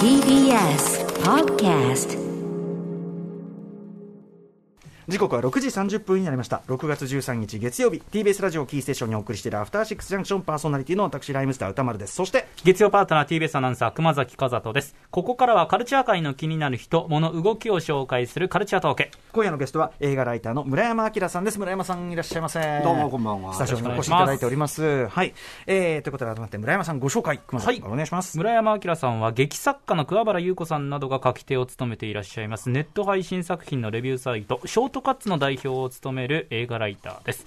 TBS Podcast 時刻は6時30分になりました。6月13日月曜日 TBS ラジオキーステーションにお送りしているアフターシックスジャンクションパーソナリティの私ライムスター歌丸です。そして月曜パートナー TBS アナウンサー熊崎和人です。ここからはカルチャー界の気になる人物動きを紹介するカルチャートーク。今夜のゲストは映画ライターの村山明さんです。村山さんいらっしゃいませ。どうもこんばんは。スタジオにお越しいただいております。はい、えー、ということで改めて村山さんご紹介熊崎さん、お願いします。村山明さんは劇作家の桑原優子さんなどが書き手を務めていらっしゃいます。ネット配信作品のレビューサイトショートカッツの代表を務める映画ライターです。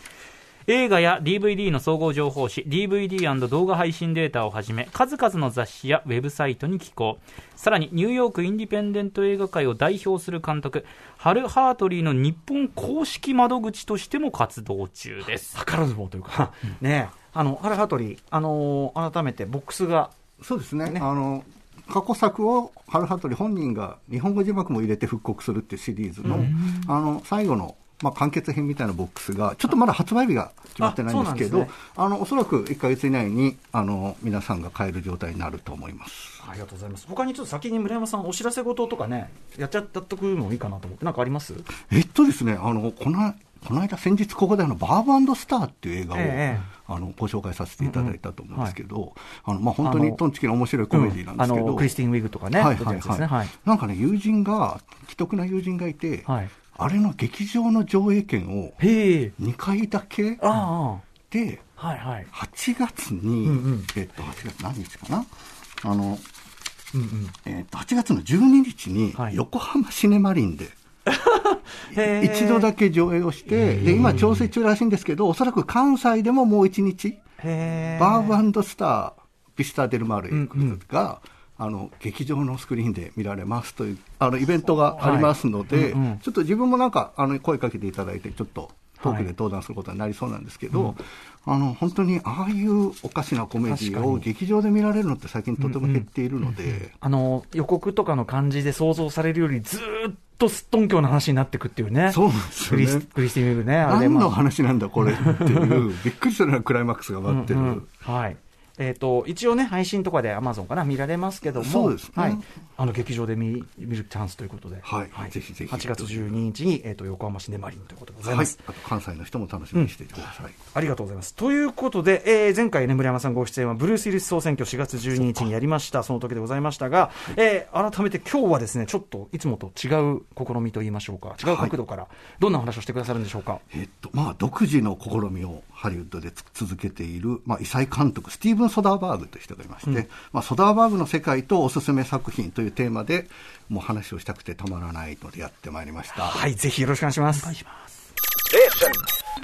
映画や DVD の総合情報誌 DVD& 動画配信データをはじめ数々の雑誌やウェブサイトに寄稿。さらにニューヨークインディペンデント映画界を代表する監督ハル・ハートリーの日本公式窓口としても活動中です。図らずもというか、ねあのハル・ハートリーあのー改めてボックスがそうですね。ね。あの過去作をハルハトリ本人が日本語字幕も入れて復刻するっていうシリーズの,、あの最後の、まあ、完結編みたいなボックスがちょっとまだ発売日が決まってないんですけどあね。のおそらく1か月以内にあの皆さんが買える状態になると思います。ありがとうございます。他にちょっと先に村山さんお知らせ事とかねやっちゃったとくのもいいかなと思ってなんかあります？えっとですねあのこのこの間先日ここであのバーブスターっていう映画を、ええあのご紹介させていただいたと思うんですけど、あのまあ、本当にトンチキな面白いコメディなんあですけど、のクリスティン・ウィグとかね、なんかね、友人が、既得な友人がいて、はい。あれの劇場の上映券をへえ。2回だけあで、あはいはい。8月に、うんうん。えっと、8月何日かな？あの、うんうん。えっと、8月の12日にはい、横浜シネマリンで、一度だけ上映をして、で、今調整中らしいんですけど、おそらく関西でももう1日、バーブスター、ビスター・デルマーレうんうん。が、あの劇場のスクリーンで見られますというあのイベントがありますので、はいうんうん。ちょっと自分もなんかあの声かけていただいて、ちょっとトークで登壇することになりそうなんですけど、あの本当にああいうおかしなコメディを劇場で見られるのって最近とても減っているので、あの予告とかの感じで想像されるよりずーっとすっとんきょうな話になっていくっていうね。そうなんですクリスよね。クリスティン・ウィグねあれ何のまあ話なんだこれっていう、びっくりするようなクライマックスが待ってる。うんうん。はいえー、と一応ね、配信とかでアマゾンかな、見られますけども、そうですね。はい、あの劇場で見見るチャンスということで、はい。ぜひぜひ。8月12日に、えー、と横浜シネマリンということでございはい。ます。、あと関西の人も楽しみにしていてください。ありがとうございます。ということで、えー前回ね、村山さんご出演は、ブルース・ウィリス総選挙4月12日にやりました、その時でございましたが、えー改めて今日はですね、ちょっといつもと違う試みといいましょうか、違う角度から、どんなお話をしてくださるんでしょうか？えっとまあ、独自の試みをハリウッドでつ続けている、まあ、異彩監督、スティーブン・ソダーバーグという人がいまして、まあ、ソダーバーグの世界とおすすめ作品というテーマで、もう話をしたくてたまらないのでやってまいりました。はい、ぜひよろしくお願いします。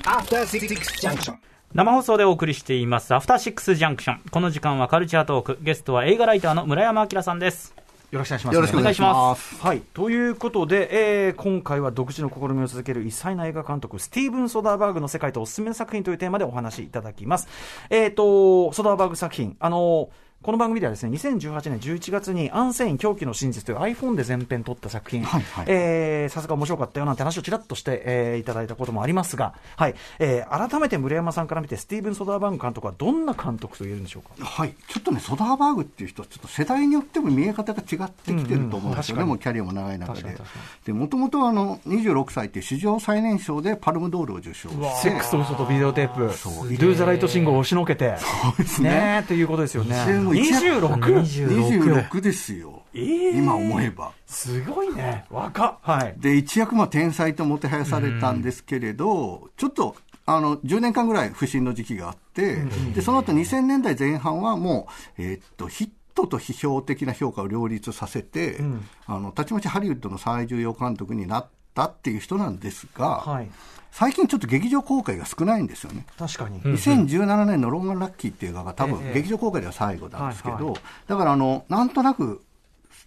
After Six Junction. 生放送でお送りしていますアフターシックスジャンクションこの時間はカルチャートークゲストは映画ライターの村山明さんですよろしくお願いします。よろしくお願いします。はい、ということで、えー今回は独自の試みを続ける異彩な映画監督、スティーブン・ソダーバーグの世界とおすすめの作品というテーマでお話しいただきます。えっ、と、ソダーバーグ作品、あのこの番組ではですね、2018年11月にアンセイン狂気の真実という iPhone で全編撮った作品、はいはい。えーさすが面白かったよなんて話をちらっとして、えーいただいたこともありますが、はい、えー改めて村山さんから見て、スティーブン・ソダーバーグ監督はどんな監督と言えるんでしょうか？はい、ちょっとね、ソダーバーグっていう人、ちょっと世代によっても見え方が違ってきてると思うんですよね、うんうんもうキャリアも長い中で。で、もともとあの、26歳って史上最年少でパルムドールを受賞して、セックスと嘘とビデオテープ、そうドゥーザライト信号を押しのけて、そうですね。ねえということですよね。でも一躍 26? 26ですよ、えー今思えば。すごいね。若っ。はい。で、一躍まあ天才ともてはやされたんですけれど、ちょっと、あの、10年間ぐらい不振の時期があって、で、その後2000年代前半はもう、えーっと、ヒットと批評的な評価を両立させて、あの、たちまちハリウッドの最重要監督になったっていう人なんですが、はい。最近ちょっと劇場公開が少ないんですよね。確かに。2017年のローマン・ラッキーっていう映画が多分ええ劇場公開では最後なんですけど、はいはだからあの、なんとなく、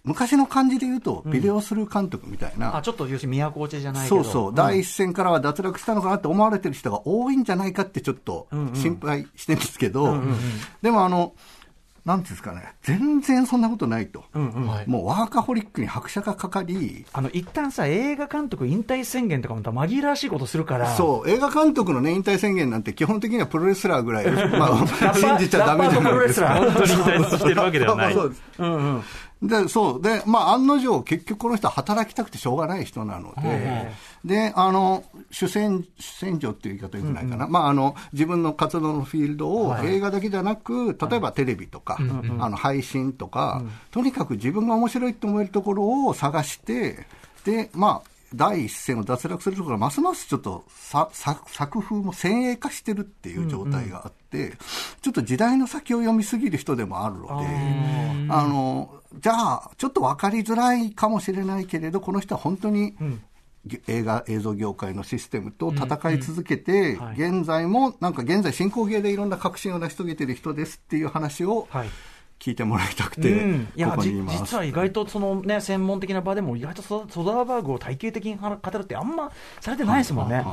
昔の感じで言うと、ビデオスルー監督みたいな、あ、ちょっと要するに都落ちじゃないけど。そうそう、ん第一線からは脱落したのかなって思われてる人が多いんじゃないかってちょっと心配してるんですけど、でもあの、なんていうんですかね、全然そんなことないと。うんうん。はい。もうワーカホリックに拍車がかかり、あの一旦さ、映画監督引退宣言とかまた紛らわしいことするから、そう、映画監督のね、引退宣言なんて基本的にはプロレスラーぐらい、まあ、ー信じちゃダメじゃないですか。ラッパーとプロレスラー。本当に引退してるわけではない。そうですうんうん、で、そう。で、まあ、案の定、結局この人は働きたくてしょうがない人なので、で、あの、主戦、主戦場っていう言い方よくないかな。まあ、あの、自分の活動のフィールドを映画だけじゃなく、例えばテレビとか、あの、配信とか、とにかく自分が面白いと思えるところを探して、で、まあ、第一線を脱落するところがますますちょっとささ作風も先鋭化してるっていう状態があって、ちょっと時代の先を読みすぎる人でもあるので、あの、じゃあ、ちょっと分かりづらいかもしれないけれど、この人は本当に、げ映画、映像業界のシステムと戦い続けて、はい。現在も、なんか現在進行形でいろんな革新を成し遂げてる人ですっていう話をはい。聞いてもらいたくて、うん、いや。実は意外とその、ね、専門的な場でも、意外とソソダーバーグを体系的に語るって、あんまされてないですもんね。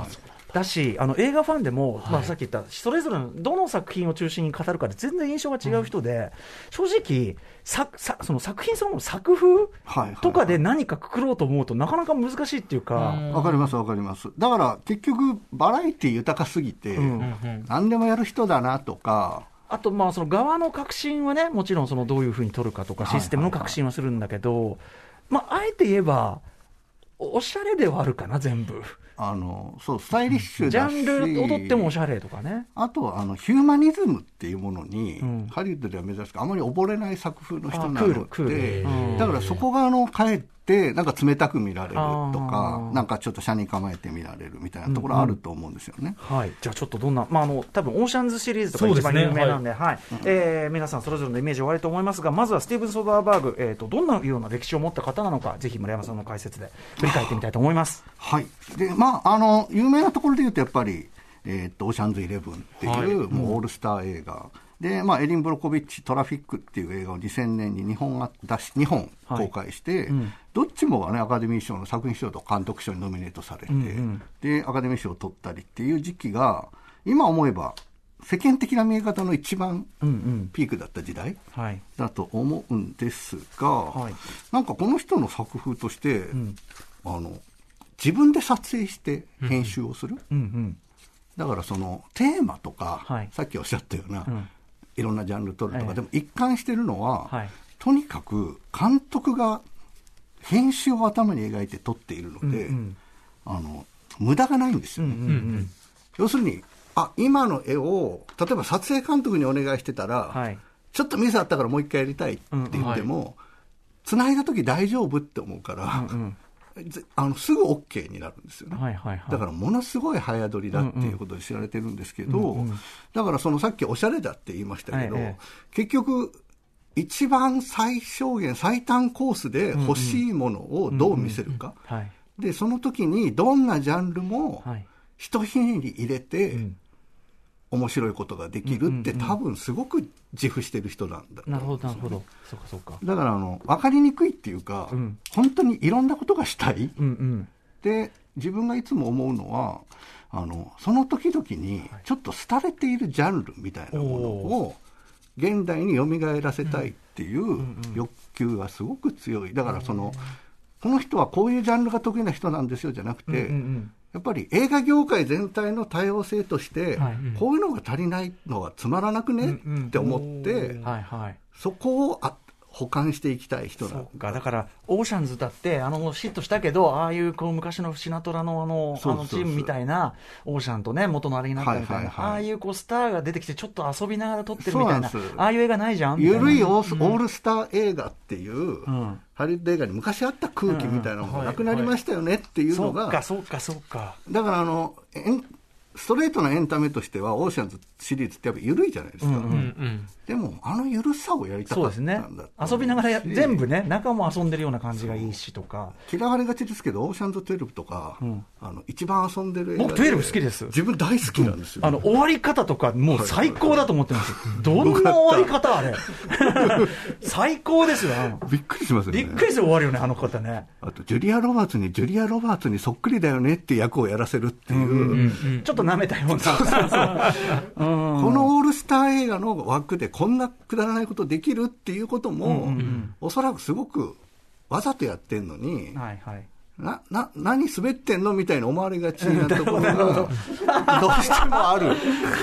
だしあの映画ファンでも、まあ、さっき言ったそれぞれのどの作品を中心に語るかで全然印象が違う人で、正直ささその作品そのもの作風はいはいはい。とかで何かくくろうと思うとなかなか難しいっていうか、わかりますわかります。だから結局バラエティ豊かすぎて、ん。何でもやる人だなとか、あと、まあ、その側の革新はね、もちろんそのどういうふうに取るかとか、システムの革新はするんだけど、まあ、あえて言えば、おおしゃれではあるかな、全部。あの、そう、スタイリッシュジャだし。ンルをとってもおしゃれとかね。あと、あの、ヒューマニズムっていうものに、うんハリウッドでは珍しく、あまり溺れない作風の人なのでうん、だからそこが、あの、かえって、なんか冷たく見られるとあかー、なんかちょっと車に構えて見られるみたいなところあると思うんですよね。はい、じゃあちょっとどんな、まあ、あの多分オーシャンズシリーズとか一番有名なんで、はいえー皆さんそれぞれのイメージおありと思いますが、まずはスティーブン・ソダーバーグ、えーと、どんなような歴史を持った方なのか、ぜひ村山さんの解説で振り返ってみたいと思います。はい。で、まあ、あの、有名なところで言うと、やっぱり、えーっと、オーシャンズイレブンっていう、はいもうオールスター映画。で、まあ、エリン・ブロコビッチ、トラフィックっていう映画を2000年に日本が出し、2本公開して、うん。どっちもがね、アカデミー賞の作品賞と監督賞にノミネートされて、うんうん。で、アカデミー賞を取ったりっていう時期が、今思えば、世間的な見え方の一番うんうん。ピークだった時代はい。だと思うんですが、はい。なんかこの人の作風として、ん。あの自分で撮影して編集をする、うんうん。だからそのテーマとか、はい。さっきおっしゃったような、んいろんなジャンル取るとか、ええ。でも一貫してるのは、はい。とにかく監督が編集を頭に描いて撮っているので、うんうん。あの無駄がないんですよね。うんうん要するにあ今の絵を例えば撮影監督にお願いしてたら、はい。ちょっとミスあったからもう一回やりたいって言っても、繋いだ時大丈夫って思うから、うんぜあのすぐ OK になるんですよね。はいはいはい。だからものすごい早撮りだっていうことで知られてるんですけど、うんうんだからそのさっきおしゃれだって言いましたけど、ええ結局、一番最小限、最短コースで欲しいものをどう見せるか。はい。で、その時にどんなジャンルもはい。ひねり入れて、ん面白いことができるって、うんうん。うん多分すごく自負してる人なんだとなるほどなるほど。そうかそうか。だからあの分かりにくいっていうか、うん。本当にいろんなことがしたい。うんうん。で自分がいつも思うのはあのその時々にちょっと廃れているジャンルみたいなものを現代に蘇らせたいっていう欲求がすごく強い。だからそのこの人はこういうジャンルが得意な人なんですよじゃなくて、うんうんやっぱり映画業界全体の多様性として、はいこういうのが足りないのはつまらなくね、うんうん。って思ってそこをあ保管していきたい人なそのうか。だから、オーシャンズだって、あの嫉妬したけど、ああいうこう昔のシナトラのあのそうそうそう。あのチームみたいな、オーシャンとね、元のあれになったみたいな、はいはいはい。ああいうこうスターが出てきて、ちょっと遊びながら撮ってるみたいな、ああいう映画ないじゃん？ゆるいオース、オールスター映画っていう、ん。ハリウッド映画に昔あった空気みたいなものがなくなりましたよねっていうそうのが、か、そうか、そうか。だからあのエンストレートなエンタメとしては、オーシャンズシリーズってやっぱ緩いじゃないですか、うんうんうんでも、あの緩さをやりたかったんだね。遊びながらや、全部ね。ね、中も遊んでるような感じがいいしとか。嫌われがちですけど、オーシャンズ12とか、んあの一番遊んでる映画僕12好きです自分大好きなんですよ。あの、終わり方とか、もう最高だと思ってます。どんな終わり方あれ。最高ですよ。びっくりしますよね。びっくりして終わるよね、あの方ね。あと、ジュリア・ロバーツにジュリア・ロバーツにそっくりだよねって役をやらせるっていう、ちょっとと舐めたような。このオールスター映画の枠でこんなくだらないことできるっていうことも、おそらくすごくわざとやってんのに、はいはい。な、な、何滑ってんのみたいな思われがちなところが、どうしてもある。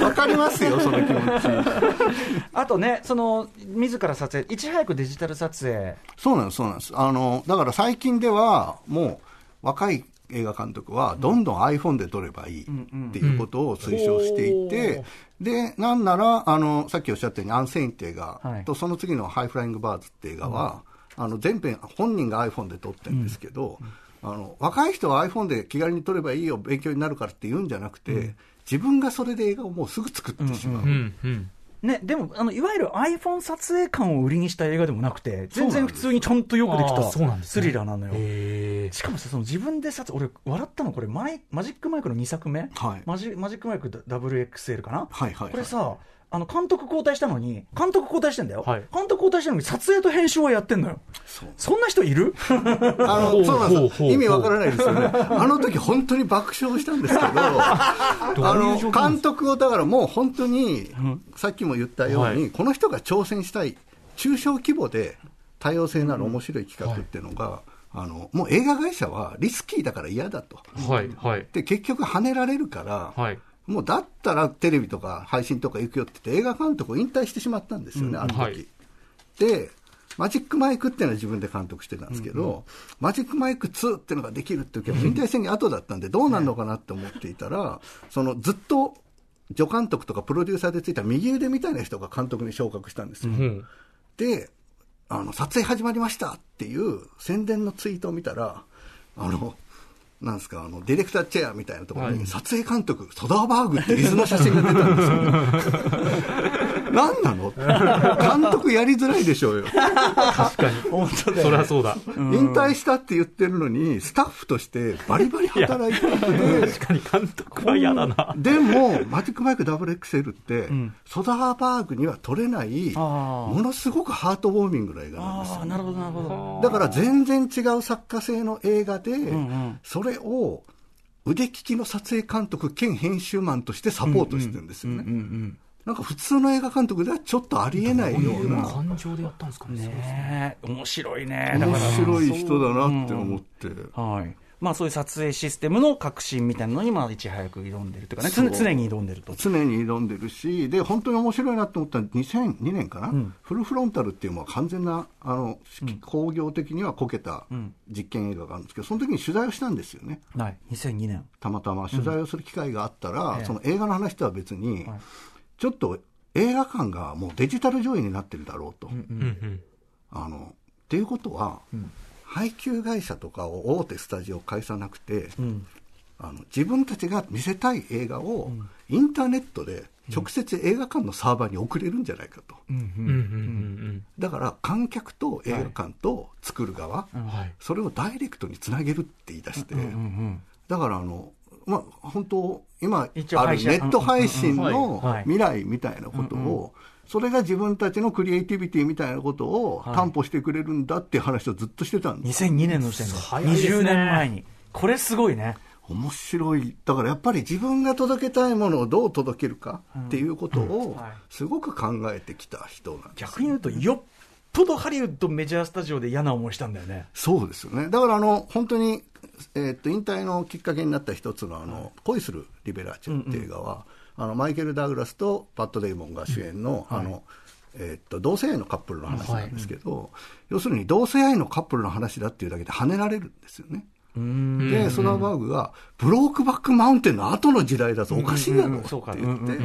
わかりますよ、その気持ち。あとね、その、自ら撮影、いち早くデジタル撮影。そうなんです、そうなんです。あの、だから最近では、もう、若い映画監督は、どんどん iPhone で撮ればいいっていうことを推奨していて、で、なんなら、あの、さっきおっしゃったように、 Unsane って映画はい。と、その次の High Flying Birds って映画は、あの、全編、本人が iPhone で撮ってるんですけど、あの、若い人は iPhone で気軽に撮ればいいよ、勉強になるからって言うんじゃなくて、自分がそれで映画をもうすぐ作ってしまう。ね、でも、あの、いわゆる iPhone 撮影感を売りにした映画でもなくて、全然普通にちゃんとよくできたスリラーなのよ。へしかもさ、その自分で撮影、俺、笑ったの、これマイ、マジックマイクの2作目、はい。マジマジックマイク WXL かな、はいはいはい。これさ、あの監督交代したのに、監督交代してんだよ、はい。監督交代したのに、撮影と編集はやってんのよ、そんな人いる？あの、そうなんです。よ。意味わからないですよね。あの時本当に爆笑したんですけど、あの、監督をだからもう本当に、さっきも言ったように、はい。この人が挑戦したい、中小規模で多様性のある面白い企画っていうのが、あの、もう映画会社はリスキーだから嫌だと。はいはい。で、結局跳ねられるから、はいもうだったらテレビとか配信とか行くよって言って映画監督を引退してしまったんですよね、あの時。はいで、マジックマイクっていうのは自分で監督してたんですけど、マジックマイク2っていうのができるっていうけど、引退宣言後だったんで、どうなるのかなって思っていたら、そのずっと助監督とかプロデューサーでついた右腕みたいな人が監督に昇格したんですよ。うんで、あの、撮影始まりましたっていう宣伝のツイートを見たら、あの、なんですか、あの、ディレクターチェアみたいなところに、撮影監督、ソダーバーグって椅子の写真が出たんですよ。何なの？監督やりづらいでしょうよ。確かに。本当だそりゃそうだ。引退したって言ってるのに、スタッフとしてバリバリ働いていて、確かに監督は嫌だな。でも、マジックマイク WXL って、ソダーバーグには撮れない、ものすごくハートウォーミングな映画なんですよ。なるほど、なるほど。だから全然違う作家性の映画で、んそれを腕利きの撮影監督兼編集マンとしてサポートしてるんですよね。うんうん。なんか普通の映画監督ではちょっとありえないような、感情でやったんですかねねえ、面白いね。面白い人だなって思って。はい。まあそういう撮影システムの革新みたいなのに、まあいち早く挑んでるというかね、常常に挑んでると。常に挑んでるし、で、本当に面白いなと思ったのは2002年かな、フルフロンタルっていうのは完全な、あの、工業的にはこけた実験映画があるんですけど、その時に取材をしたんですよね。はい。2002年。たまたま取材をする機会があったら、ええその映画の話とは別に、はいちょっと映画館がもうデジタル上映になってるだろうと。うんうん。あのっていうことは、配給会社とかを大手スタジオを介さなくて、うん。あの自分たちが見せたい映画をインターネットで直接映画館のサーバーに送れるんじゃないかと。うんうん。うんだから観客と映画館と作る側、うん。はい。それをダイレクトにつなげるって言い出して、うんうん。だからあの、まあ、本当、今あるネット配信のはい未来みたいなことを、それが自分たちのクリエイティビティみたいなことをはい担保してくれるんだっていう話をずっとしてたんです。2002年の時点で。早いですね20年前に。これすごいね。面白い。だからやっぱり自分が届けたいものをどう届けるかっていうことをはいすごく考えてきた人なんです。逆に言うと、よっぽどハリウッドメジャースタジオで嫌な思いしたんだよね。そうですよね。だからあの、本当に、えーっと、引退のきっかけになった一つのあの、恋するリベラーチェっていう映画は、あの、マイケル・ダグラスとパット・デイモンが主演の、あの、えっと、同性愛のカップルの話なんですけど、要するに同性愛のカップルの話だっていうだけで跳ねられるんですよね。で、ソダーバーグが、ブロークバックマウンテンの後の時代だぞ、おかしいだろって言って、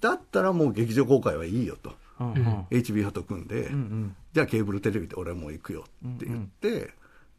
だったらもう劇場公開はいいよと。うんうん。HBO と組んで、んじゃあケーブルテレビで俺はもう行くよって言って、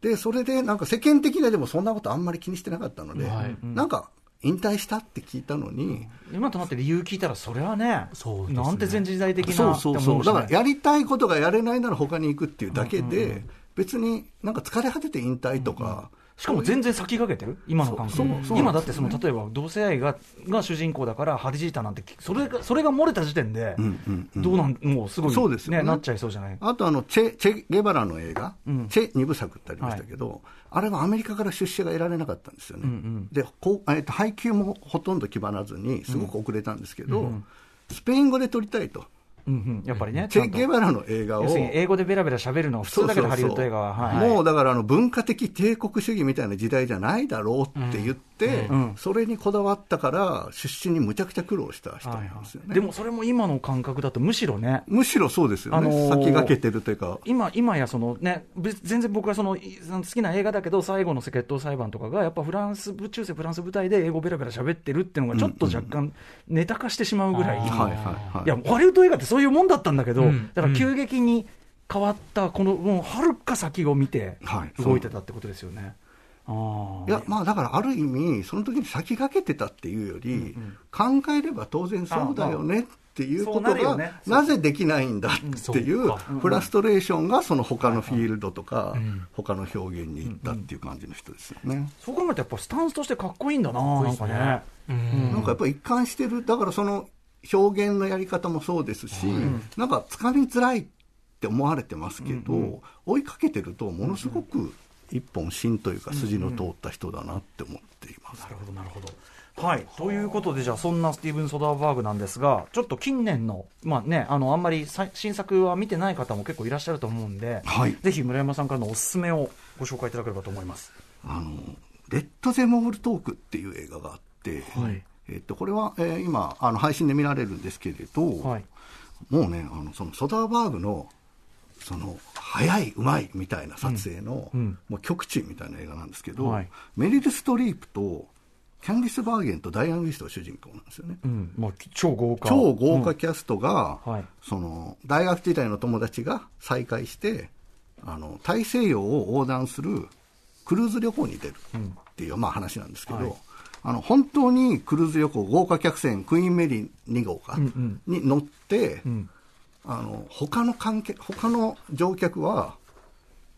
で、それでなんか世間的にはでもそんなことあんまり気にしてなかったので、はい。なんか引退したって聞いたのに、今となって理由聞いたら、それはね、そうですね。なんて前時代的なそうそうそう、だからややりたいことがやれないなら他に行くっていうだけで、別になんか疲れ果てて引退とか、しかも全然先駆けてる？今の感今だってその例えば同性愛がが主人公だからハリジータなんてそれがそれが漏れた時点で、うんうんうん。どうなんもうすごいそうですよね。なっちゃいそうじゃない？あとあのチェ、チェ・ゲバラの映画、うん。チェ二部作ってありましたけど、あれはアメリカから出資が得られなかったんですよね。うんうん。でこう、えっと、配給もほとんど決まらずに、すごく遅れたんですけど、うん。スペイン語で撮りたいと。うんうん、やっぱりね、チェ・ゲバラの映画を。要するに英語でベラベラ喋るのが普通だけど、ハリウッド映画は。はいもうだからあの文化的帝国主義みたいな時代じゃないだろうって言って、うん。それにこだわったから、出資にむちゃくちゃ苦労した人はないんですよね。でもそれも今の感覚だと、むしろね、むしろそうですよね、あのー先駆けてるというか、今今やその、ね、別全然僕はその好きな映画だけど、最後の決闘裁判とかが、やっぱフランス、中世フランス舞台で英語ベラベラ喋ってるっていうのが、ちょっと若干、ネタ化してしまうぐらい、うんうんはいはいはい。いや、ハリウッド映画ってそういうもんだったんだけど、うんだから急激に変わった、このもうはるか先を見てはい。動いてたってことですよね。あいや、まあだからある意味、その時に先駆けてたっていうより、考えれば当然そうだよねっていうことが、なぜできないんだっていうフラストレーションがその他のフィールドとかん、他の表現に行ったっていう感じの人ですよね。そう考えると、やっぱスタンスとしてかっこいいんだな、なんかね。うん。なんかやっぱり一貫してる、だからその表現のやり方もそうですし、なんかつかみづらいって思われてますけど、追いかけてると、ものすごく一本芯というか、筋の通った人だなって思っています。なるほど、なるほど。はい、ということで、じゃあ、そんなスティーブン・ソダーバーグなんですが、ちょっと近年の、まあね、あのあんまりさ新作は見てない方も結構いらっしゃると思うんで、はいぜひ村山さんからのおすすめをご紹介いただければと思います。あの、レッド・ゼモール・トークっていう映画があって、はいえっと、これは、えー今、あの配信で見られるんですけれど、はい、もうね、あのそのソダーバーグの、その、早い、うまいみたいな撮影の、うんうん。もう極致みたいな映画なんですけど、はい。メリル・ストリープと、キャンディス・バーゲンとダイアン・ウィストが主人公なんですよね。うん、まあ、超豪華。超豪うん。華キャストが、はい。その大学時代の友達が再会してあの大西洋を横断するクルーズ旅行に出るっていう、まあ、話なんですけど、はい。あの本当にクルーズ旅行豪華客船クイーンメリー2号か、に乗って、んあの他の関係他の乗客は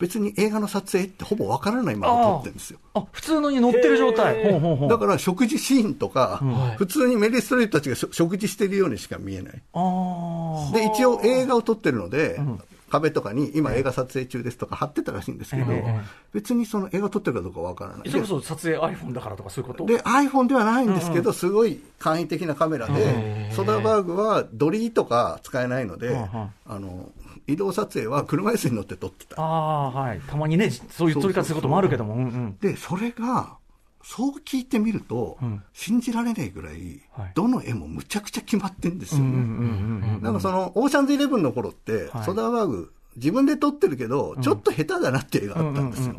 別に映画の撮影ってほぼわからないまま撮ってるんですよ。あ、普通のに乗ってる状態。だから食事シーンとか、はい。普通にメリー・ストリープたちが食事してるようにしか見えない。あで、一応映画を撮ってるので、壁とかに今映画撮影中ですとか貼ってたらしいんですけど、ええ別にその映画撮ってるかどうかわからない。あ。それこそ撮影 iPhone だからとかそういうこと？で、iPhone ではないんですけど、すごい簡易的なカメラで、ソダーバーグはドリーとか使えないので、あの、移動撮影は車椅子に乗って撮ってた。ああ、はい。たまにね、そういう撮り方することもあるけども。で、それが、そう聞いてみると、うん信じられないぐらい、はいどの絵もむちゃくちゃ決まってんですよね。なんかその、オーシャンズイレブンの頃って、はいソダーバーグ、自分で撮ってるけど、ちょっと下手だなっていう映画あったんですよ。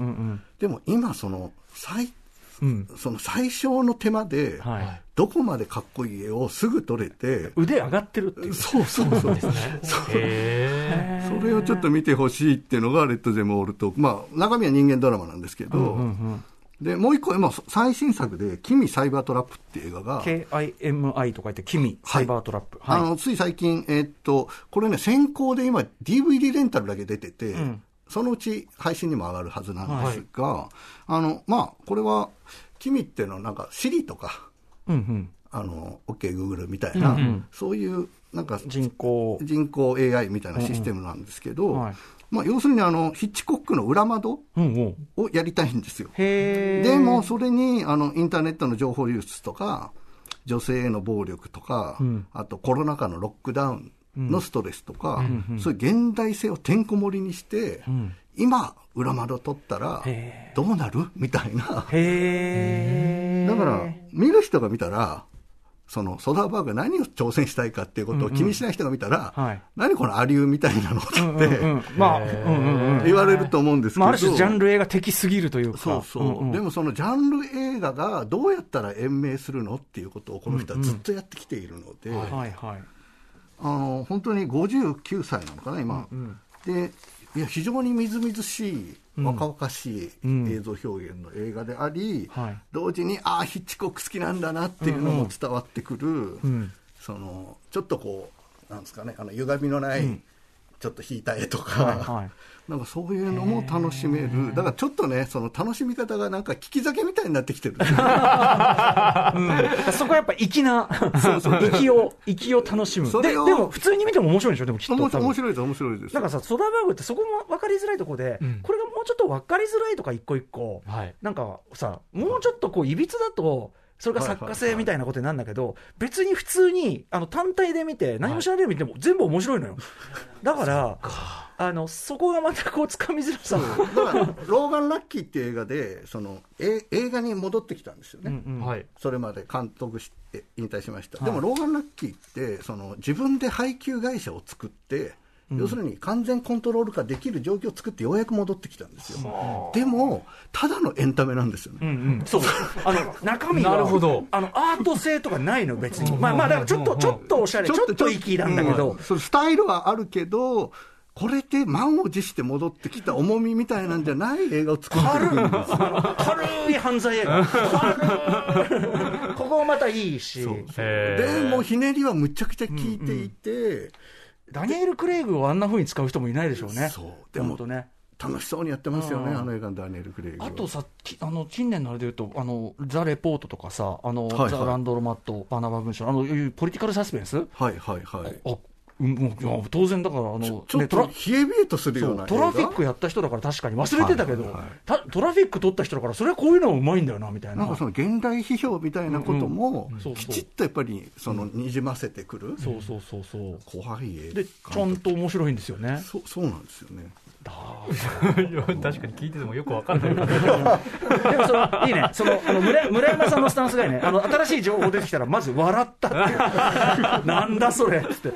でも今、その、最、うん。その最小の手間で、はい。どこまでかっこいい絵をすぐ撮れて、腕上がってるっていう。そうそうそう。へそれをちょっと見てほしいっていうのが、レッド・ゼモールと、まあ、中身は人間ドラマなんですけど、で、もう一個、まあ、最新作で、君サイバートラップっていう映画が、KIMI と書いて、君、サイバートラップ。はい。あの、つい最近、えーっと、これね、先行で今、DVD レンタルだけ出てて、んそのうち配信にも上がるはずなんですが、あの、まあ、これは、君っていうのはなんか、Siri とか、うんうん。あの、OK Google みたいな、うんうんそういう、なんか、人口。人工 AI みたいなシステムなんですけど、うんはいまあ、要するにあの、ヒッチコックの裏窓うんうん。をやりたいんですよ。へー。でも、それに、あの、インターネットの情報流出とか、女性への暴力とか、うん。あとコロナ禍のロックダウンのストレスとか、うん。うんそういう現代性をてんこ盛りにして、ん。今、裏窓取ったらへ、どうなる？みたいな。だから、見る人が見たら、そのソダーバーグが何を挑戦したいかっていうことを気にしない人が見たら、はい。何このアリューみたいなの？って、うんうんうん。まあ、うんうんうん。言われると思うんですけど、まあ、ある種ジャンル映画的すぎるというか。そうそう、んんでもそのジャンル映画がどうやったら延命するのっていうことをこの人はずっとやってきているので、はいはい。あの本当に59歳なのかな、今、うん。でいや非常にみずみずしい、若々しいうん。映像表現の映画であり、はい。同時に、ああ、ヒッチコック好きなんだなっていうのも伝わってくる、ん。そのちょっとこう、なんですかね、あの歪みのない、ちょっと引いた絵とか、はいはい。なんかそういうのも楽しめる、だからちょっとね、その楽しみ方がなんか聞き酒みたいになってきてる、そこはやっぱ粋な、粋を、粋を楽しむ。で、でも普通に見ても面白いでしょ、でもきっと。面白いです、面白いです。なんかさ、ソダーバーグってそこも分かりづらいところで、うん、これがもうちょっと分かりづらいとか一個一個、はい、なんかさ、もうちょっとこう、いびつだと、それが作家性みたいなことになるんだけど、別に普通にあの単体で見て、何も知らないで見ても、全部面白いのよ。だから、あのそこがまたこう、つかみづらさ、だから、ローガン・ラッキーっていう映画で、そのえ映画に戻ってきたんですよね、うんうん、それまで監督して引退しました、はい、でもローガン・ラッキーってその、自分で配給会社を作って、要するに完全コントロール化できる状況を作ってようやく戻ってきたんですよ、でも、ただのエンタメなんですよね、うんうん、そうあの中身はなるほど。あのアート性とかないの、別に、まあまあ、だからちょっとちょっとおしゃれ、ちょっと粋なんだけど、うん、スタイルはあるけど、これで満を持して戻ってきた重みみたいなんじゃない映画を作ってるんです。よ。軽い犯罪映画。ここもまたいいし。でもひねりはむちゃくちゃ効いていて、うんうんダニエル・クレイグをあんなふうに使う人もいないでしょうね。そう。でもね。楽しそうにやってますよね、あの映画のダニエル・クレイグ。あとさ、あの近年のあれでいうと、あのザ・レポートとかさ、あの、はいはい、ザ・ランドロマット、バナバ文章、あのポリティカルサスペンス、はいはいはい、あもう当然だから、あの、ちょっと冷え冷えとするようなトラフィックやった人だから確かに忘れてたけど、はいはい、トラフィック取った人だから、それはこういうのはうまいんだよな、みたいな。なんかその現代批評みたいなことも、きちっとやっぱり、その、にじませてくる。そうそうそうそう。怖い映画。で、ちゃんと面白いんですよね。そう、そうなんですよね。確かに聞いててもよくわかんないでもそのいいね。そのあの村村山さんのスタンスがいいね。あの新しい情報出てきたらまず笑ったって。なんだそれって。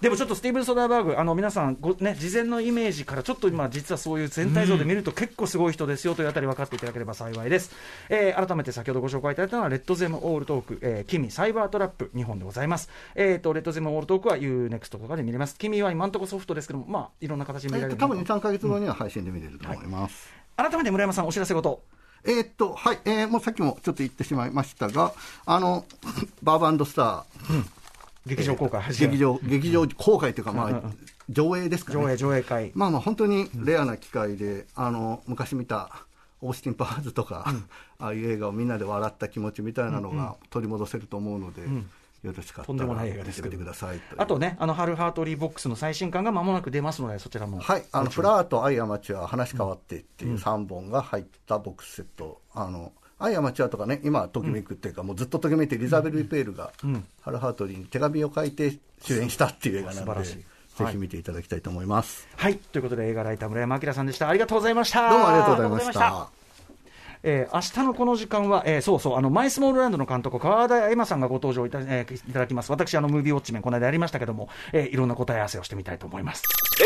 でもちょっとスティーブン・ソダーバーグ、あの皆さんご、ね、事前のイメージから、ちょっと今、実はそういう全体像で見ると、結構すごい人ですよというあたり分かっていただければ幸いです。えー、改めて先ほどご紹介いただいたのは、レッドゼム・オールトーク、えー、君サイバートラップ、日本でございます。えーと、レッドゼム・オールトークは UNEXT とかで見れます。君は今のところソフトですけども、まあ、いろんな形で見られる、多分2、3か月後には配信で見れると思います。はい、改めて村山さん、お知らせごと。えー、っと、はい、えー、もうさっきもちょっと言ってしまいましたが、あの、バーバンドスター、うん劇場公開劇場、劇場公開というか、まあ、上映ですかね。上映、上映会。まあまあ、本当にレアな機会で、あの、昔見た、オースティン・パワーズとか、ああいう映画をみんなで笑った気持ちみたいなのが取り戻せると思うので、よろしかったら見てみてくださいあとね、あの、ハルハートリーボックスの最新刊がまもなく出ますので、そちらも。はい、あの、フラーとアイアマチュア、話変わってっていう3本が入ったボックスセット、あの、アイアマチュアとかね、今、ときめくっていうか、もうずっとときめいて、リザベル・ペールが、ハルハートリーに手紙を書いて主演したっていう映画なので、ぜひ見ていただきたいと思います。はい、ということで、映画ライター村山明さんでした。ありがとうございました。どうもありがとうございました。えー、明日のこの時間は、えー、そうそう、あの、マイスモールランドの監督、川田恵馬さんがご登場いた,、えー、いただきます。私、あの、ムービーウォッチメン、この間やりましたけども、えー、いろんな答え合わせをしてみたいと思います。え